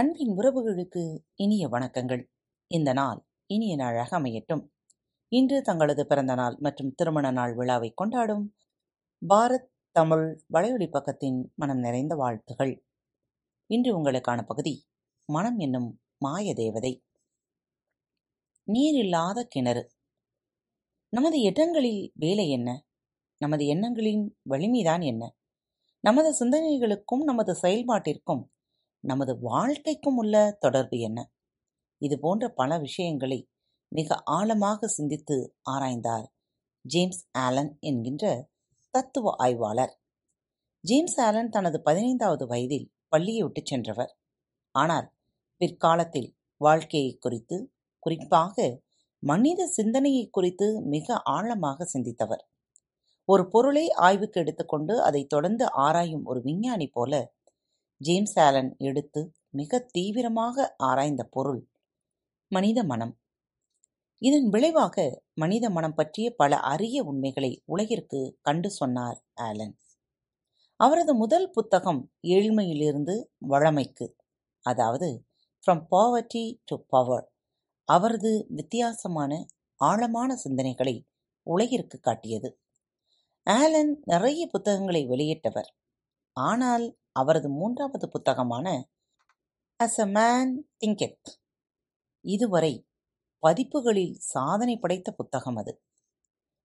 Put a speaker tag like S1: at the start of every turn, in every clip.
S1: அன்பின் உறவுகளுக்கு இனிய வணக்கங்கள். இந்த நாள் இனிய நாளாக அமையட்டும். இன்று தங்களது பிறந்த நாள் மற்றும் திருமண நாள் விழாவை கொண்டாடும் பாரத் தமிழ் வலையொலி பக்கத்தின் மனம் நிறைந்த வாழ்த்துகள். இன்று உங்களுக்கான பகுதி மனம் என்னும் மாய தேவதை. நீரில்லாத கிணறு. நமது எண்ணங்களில் வேலை என்ன? நமது எண்ணங்களின் வலிமைதான் என்ன? நமது சிந்தனைகளுக்கும் நமது செயல்பாட்டிற்கும் நமது வாழ்க்கைக்கும் உள்ள தொடர்பு என்ன? இது போன்ற பல விஷயங்களை மிக ஆழமாக சிந்தித்து ஆராய்ந்தார் ஜேம்ஸ் ஆலன் என்கின்ற தத்துவ ஆய்வாளர். ஜேம்ஸ் ஆலன் தனது பதினைந்தாவது வயதில் பள்ளியை விட்டுச் சென்றவர். ஆனால் பிற்காலத்தில் வாழ்க்கையை குறித்து குறிப்பாக மனித சிந்தனையை குறித்து மிக ஆழமாக சிந்தித்தவர். ஒரு பொருளை ஆய்வுக்கு எடுத்துக்கொண்டு அதை தொடர்ந்து ஆராயும் ஒரு விஞ்ஞானி போல ஜேம்ஸ் ஆலன் எடுத்து மிக தீவிரமாக ஆராய்ந்த பொருள் மனித மனம். இதன் விளைவாக மனித மனம் பற்றிய பல அரிய உண்மைகளை உலகிற்கு கண்டு சொன்னார் ஆலன். அவரது முதல் புத்தகம் ஏழ்மையிலிருந்து வழமைக்கு அதாவது ஃப்ரம் பாவர்டி டு பவர் அவரது வித்தியாசமான ஆழமான சிந்தனைகளை உலகிற்கு காட்டியது. ஆலன் நிறைய புத்தகங்களை வெளியிட்டவர். ஆனால் அவரது மூன்றாவது புத்தகமான அஸ் அ மேன் திங்கெத் இதுவரை பதிப்புகளில் சாதனை படைத்த புத்தகம் அது.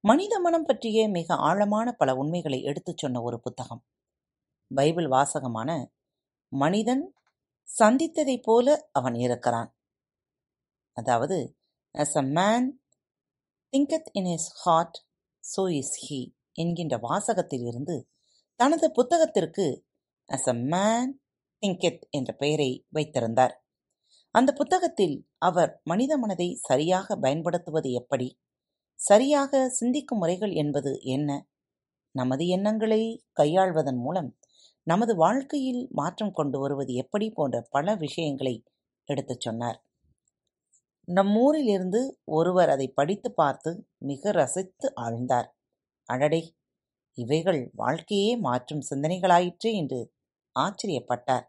S1: மனித மனம் பற்றிய மிக ஆழமான பல உண்மைகளை எடுத்துச் சொன்ன ஒரு புத்தகம். பைபிள் வாசகமான மனிதன் சந்தித்ததைப் போல அவன் இருக்கிறான். அதாவது as a man thinketh in his heart so is he என்கின்ற வாசகத்தில் இருந்து தனது புத்தகத்திற்கு அஸ் அ மேன் திங்கெத் என்ற பெயரை வைத்திருந்தார். அந்த புத்தகத்தில் அவர் மனித மனதை சரியாக பயன்படுத்துவது எப்படி? சரியாக சிந்திக்கும் முறைகள் என்பது என்ன? நமது எண்ணங்களை கையாள்வதன் மூலம் நமது வாழ்க்கையில் மாற்றம் கொண்டு வருவது எப்படி போன்ற பல விஷயங்களை எடுத்துச் சொன்னார். நம்மூரிலிருந்து ஒருவர் அதை படித்து பார்த்து மிக ரசித்து ஆழ்ந்தார். அடடே! இவைகள் வாழ்க்கையே மாற்றும் சிந்தனைகளாயிற்றே என்று ஆச்சரியப்பட்டார்.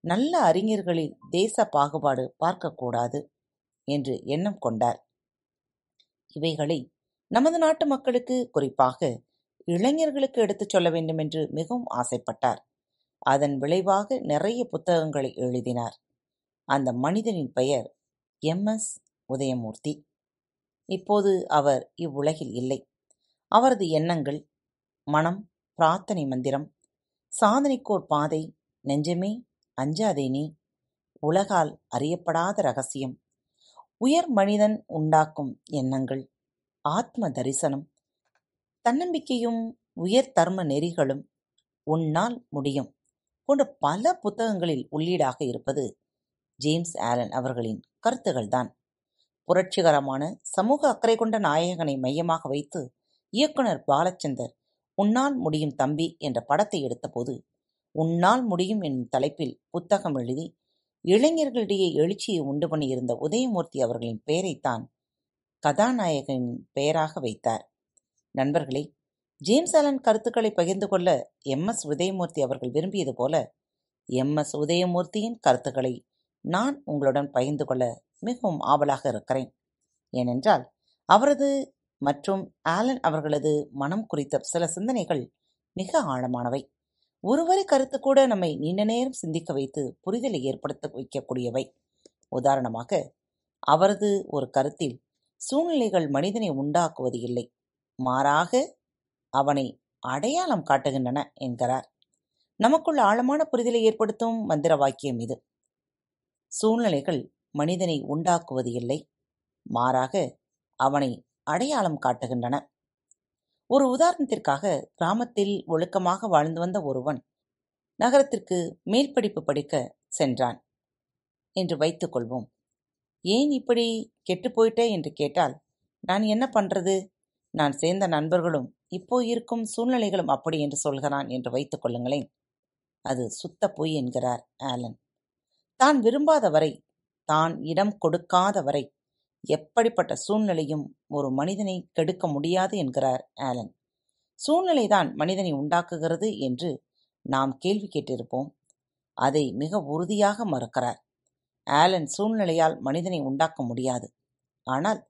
S1: நல்ல அறிஞர்களில் தேச பாகுபாடு பார்க்கக்கூடாது என்று எண்ணம் கொண்டார். இவைகளை நமது நாட்டு மக்களுக்கு குறிப்பாக இளைஞர்களுக்கு எடுத்துச் சொல்ல வேண்டும் என்று மிகவும் ஆசைப்பட்டார். அதன் விளைவாக நிறைய புத்தகங்களை எழுதினார். அந்த மனிதனின் பெயர் எம். எஸ். உதயமூர்த்தி. இப்போது அவர் இவ்வுலகில் இல்லை. அவரது எண்ணங்கள் மனம் பிரார்த்தனை மந்திரம் சாதனைக்கோர் பாதை நெஞ்சமே அஞ்சாதே நீ. உலகால் அறியப்படாத ரகசியம். உயர் மனிதன் உண்டாக்கும் எண்ணங்கள் ஆத்ம தரிசனம். தன்னம்பிக்கையும் உயர் தர்ம நெறிகளும் உன்னால் முடியும் போன்ற பல புத்தகங்களில் உள்ளீடாக இருப்பது ஜேம்ஸ் ஆலன் அவர்களின் கருத்துகள்தான் புரட்சிகரமான சமூக அக்கறை கொண்ட நாயகனை மையமாக வைத்து இயக்குனர் பாலச்சந்தர் உன்னால் முடியும் தம்பி என்ற படத்தை எடுத்தபோது உன்னால் முடியும் என்னும் தலைப்பில் புத்தகம் எழுதி இளைஞர்களிடையே எழுச்சியை உண்டு பண்ணியிருந்த உதயமூர்த்தி அவர்களின் பெயரைத்தான் கதாநாயகனின் பெயராக வைத்தார். நண்பர்களே ஜேம்ஸ் ஆலன் கருத்துக்களை பகிர்ந்து கொள்ள எம். எஸ். உதயமூர்த்தி அவர்கள் விரும்பியது போல எம். எஸ். உதயமூர்த்தியின் கருத்துக்களை நான் உங்களுடன் பகிர்ந்து கொள்ள மிகவும் ஆவலாக இருக்கிறேன். ஏனென்றால் அவரது மற்றும் ஆலன் அவர்களது மனம் குறித்த சில சிந்தனைகள் மிக ஆழமானவை. ஒருவரி கருத்து கூட நம்மை நீண்ட நேரம் சிந்திக்க வைத்து புரிதலை ஏற்படுத்த வைக்கக்கூடியவை. உதாரணமாக அவரது ஒரு கருத்தில் சூழ்நிலைகள் மனிதனை உண்டாக்குவது இல்லை. மாறாக அவனை அடையாளம் காட்டுகின்றன என்கிறார். நமக்குள் ஆழமான புரிதலை ஏற்படுத்தும் மந்திர வாக்கியம் இது. சூழ்நிலைகள் மனிதனை உண்டாக்குவது இல்லை. மாறாக அவனை அடையாளம் காட்டுகின்றன. ஒரு உதாரணத்திற்காக கிராமத்தில் ஒழுக்கமாக வாழ்ந்து வந்த ஒருவன் நகரத்திற்கு மேல் படிப்பு படிக்க சென்றான் என்று வைத்துக் கொள்வோம். ஏன் இப்படி கெட்டு போயிட்டே? என்று கேட்டால் நான் என்ன பண்றது? நான் சேர்ந்த நண்பர்களும் இப்போ இருக்கும் சூழ்நிலைகளும் அப்படி என்று சொல்கிறான் என்று வைத்துக் கொள்ளுங்களேன். அது சுத்த பொய் என்கிறார் ஆலன். தான் விரும்பாத வரை தான் இடம் கொடுக்காத வரை எப்படிப்பட்ட சூழ்நிலையும் ஒரு மனிதனை கெடுக்க முடியாது என்கிறார் ஆலன். சூழ்நிலைதான் மனிதனை உண்டாக்குகிறது என்று நாம் கேள்வி கேட்டிருப்போம். அதை மிக உறுதியாக மறுக்கிறார். ஆலன் சூழ்நிலையால் மனிதனை உண்டாக்க முடியாது. ஆனால்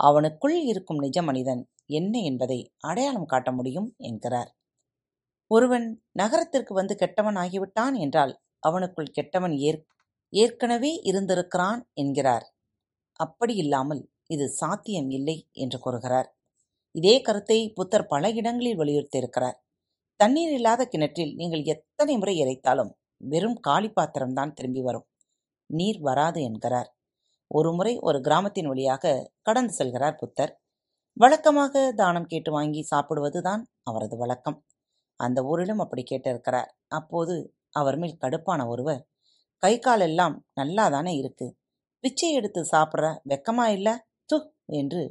S1: அவனுக்குள் இருக்கும் நிஜ மனிதன் என்ன என்பதை அடையாளம் காட்ட முடியும் என்கிறார். ஒருவன் நகரத்திற்கு வந்து கெட்டவன் ஆகிவிட்டான் என்றால் அவனுக்குள் கெட்டவன் ஏற் ஏற்கனவே இருந்திருக்கிறான் என்கிறார் அப்படி இல்லாமல் இது சாத்தியம் இல்லை என்று கூறுகிறார். இதே கருத்தை புத்தர் பல இடங்களில் வலியுறுத்தியிருக்கிறார். தண்ணீர் இல்லாத கிணற்றில் நீங்கள் எத்தனை முறை இறைத்தாலும் வெறும் காலி பாத்திரம்தான் திரும்பி வரும். நீர் வராது என்கிறார். ஒருமுறை ஒரு கிராமத்தின் வழியாக கடந்து செல்கிறார் புத்தர். வழக்கமாக தானம் கேட்டு வாங்கி சாப்பிடுவதுதான் அவரது வழக்கம். அந்த ஊரிலும் அப்படி கேட்டிருக்கிறார். அப்போது அவர் மேல் கடுப்பான ஒருவர் கை காலெல்லாம் நல்லாதானே இருக்கு? பிச்சை எடுத்து சாப்பிட்ற வெக்கமா இல்ல? து! என்று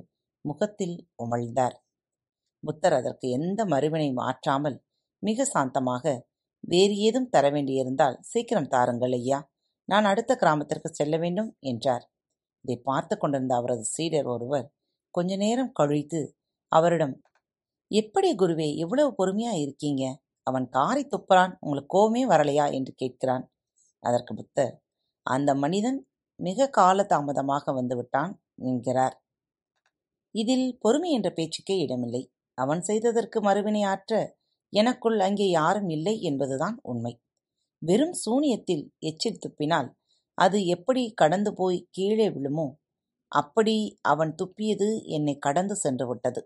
S1: முகத்தில் உமிழ்ந்தார். புத்தர் அதற்கு எந்த மறுவினை மாற்றாமல் மிக சாந்தமாக வேறு ஏதும் தர வேண்டியிருந்தால் சீக்கிரம் தாருங்கள் ஐயா நான் அடுத்த கிராமத்திற்கு செல்ல வேண்டும் என்றார். இதை பார்த்து கொண்டிருந்த அவரது சீடர் ஒருவர் கொஞ்ச நேரம் கழித்து அவரிடம் எப்படி குருவே இவ்வளவு பொறுமையா இருக்கீங்க? அவன் காரை துப்புறான் உங்களுக்கு கோவமே வரலையா? என்று கேட்கிறான். அதற்கு புத்தர் அந்த மனிதன் மிக கால தாமதமாக வந்துவிட்டான் என்கிறார். இதில் பொறுமை என்ற பேச்சுக்கே இடமில்லை. அவன் செய்ததற்கு மறுவினை ஆற்ற எனக்குள் அங்கே யாரும் இல்லை என்பதுதான் உண்மை. வெறும் சூனியத்தில் எச்சில் துப்பினால் அது எப்படி கடந்து போய் கீழே விழுமோ அப்படி அவன் துப்பியது என்னை கடந்து சென்று விட்டது.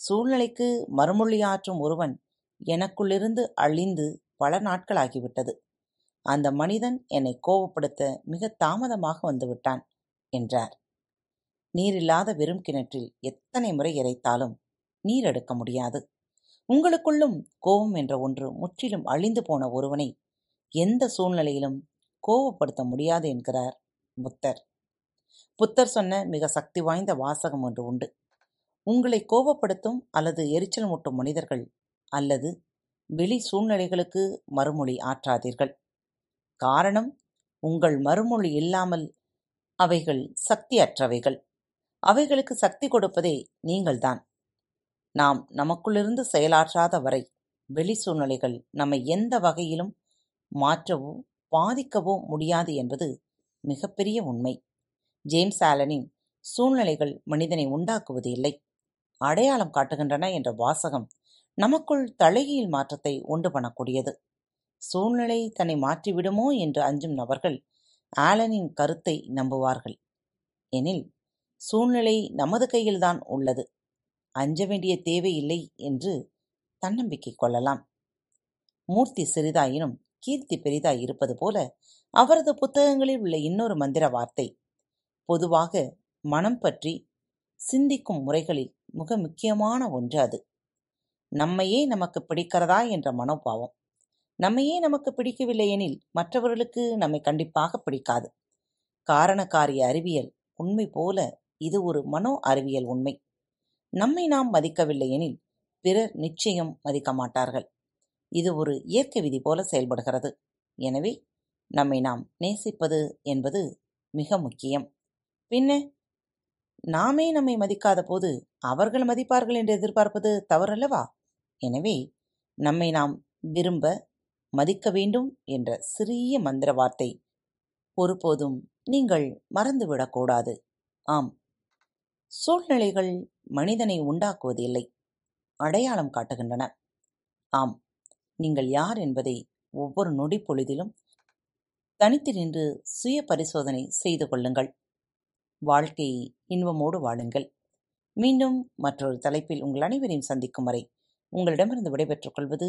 S1: சூழ்நிலைக்கு மறுமொழியாற்றும் ஒருவன் எனக்குள்ளிருந்து அழிந்து பல நாட்களாகிவிட்டது அந்த மனிதன் என்னை கோபப்படுத்த மிக தாமதமாக வந்துவிட்டான் என்றார். நீரில்லாத வெறும் கிணற்றில் எத்தனை முறை இறைத்தாலும் நீர் எடுக்க முடியாது. உங்களுக்குள்ளும் கோபம் என்ற ஒன்று முற்றிலும் அழிந்து போன ஒருவனை எந்த சூழ்நிலையிலும் கோபப்படுத்த முடியாது என்கிறார் புத்தர். புத்தர் சொன்ன மிக சக்தி வாய்ந்த வாசகம் ஒன்று உண்டு. உங்களை கோபப்படுத்தும் அல்லது எரிச்சல் மூட்டும் மனிதர்கள் அல்லது வெளி சூழ்நிலைகளுக்கு மறுமொழி ஆற்றாதீர்கள். காரணம் உங்கள் மறுமொழி இல்லாமல் அவைகள் சக்தியற்றவைகள். அவைகளுக்கு சக்தி கொடுப்பதே நீங்கள்தான். நாம் நமக்குள்ளிருந்து செயலாற்றாத வரை வெளி சூழ்நிலைகள் நம்மை எந்த வகையிலும் மாற்றவோ பாதிக்கவோ முடியாது என்பது மிகப்பெரிய உண்மை. ஜேம்ஸ் ஆலனின் சூழ்நிலைகள் மனிதனை உண்டாக்குவது இல்லை. அடையாளம் காட்டுகின்றன என்ற வாசகம் நமக்குள் தலைகீழ் மாற்றத்தை உண்டு பண்ணக்கூடியது. சூழ்நிலை தன்னை மாற்றிவிடுமோ என்று அஞ்சும் நபர்கள் ஆலனின் கருத்தை நம்புவார்கள். எனில் சூழ்நிலை நமது கையில்தான் உள்ளது. அஞ்ச வேண்டிய தேவையில்லை என்று தன்னம்பிக்கை கொள்ளலாம். மூர்த்தி சிறிதாயினும் கீர்த்தி பெரிதாய் இருப்பது போல அவரது புத்தகங்களில் உள்ள இன்னொரு மந்திர வார்த்தை பொதுவாக மனம் பற்றி சிந்திக்கும் முறைகளில் மிக முக்கியமான ஒன்று அது. நம்மையே நமக்கு பிடிக்கிறதா என்ற மனோபாவம். நம்மையே நமக்கு பிடிக்கவில்லை எனில் மற்றவர்களுக்கு நம்மை கண்டிப்பாக பிடிக்காது. காரணக்காரிய அறிவியல் உண்மை போல இது ஒரு மனோ அறிவியல் உண்மை. நம்மை நாம் மதிக்கவில்லை எனில் பிறர் நிச்சயம் மதிக்க மாட்டார்கள். இது ஒரு இயற்கை விதி போல செயல்படுகிறது. எனவே நம்மை நாம் நேசிப்பது என்பது மிக முக்கியம். பின்ன நாமே நம்மை மதிக்காத போது அவர்கள் மதிப்பார்கள் என்று எதிர்பார்ப்பது தவறல்லவா? எனவே நம்மை நாம் விரும்ப மதிக்க வேண்டும் என்ற சிறிய மந்திர வார்த்தை. ஒருபோதும் நீங்கள் மறந்துவிடக்கூடாது ஆம். சூழ்நிலைகள் மனிதனை உண்டாக்குவதில்லை. அடையாளம் காட்டுகின்றன. ஆம். நீங்கள் யார் என்பதை ஒவ்வொரு நொடி பொழுதிலும் தனித்து நின்று சுய பரிசோதனை செய்து கொள்ளுங்கள். வாழ்க்கையை இன்பமோடு வாழுங்கள். மீண்டும் மற்றொரு தலைப்பில் உங்கள் அனைவரையும் சந்திக்கும் வரை உங்களிடமிருந்து விடைபெற்றுக் கொள்வது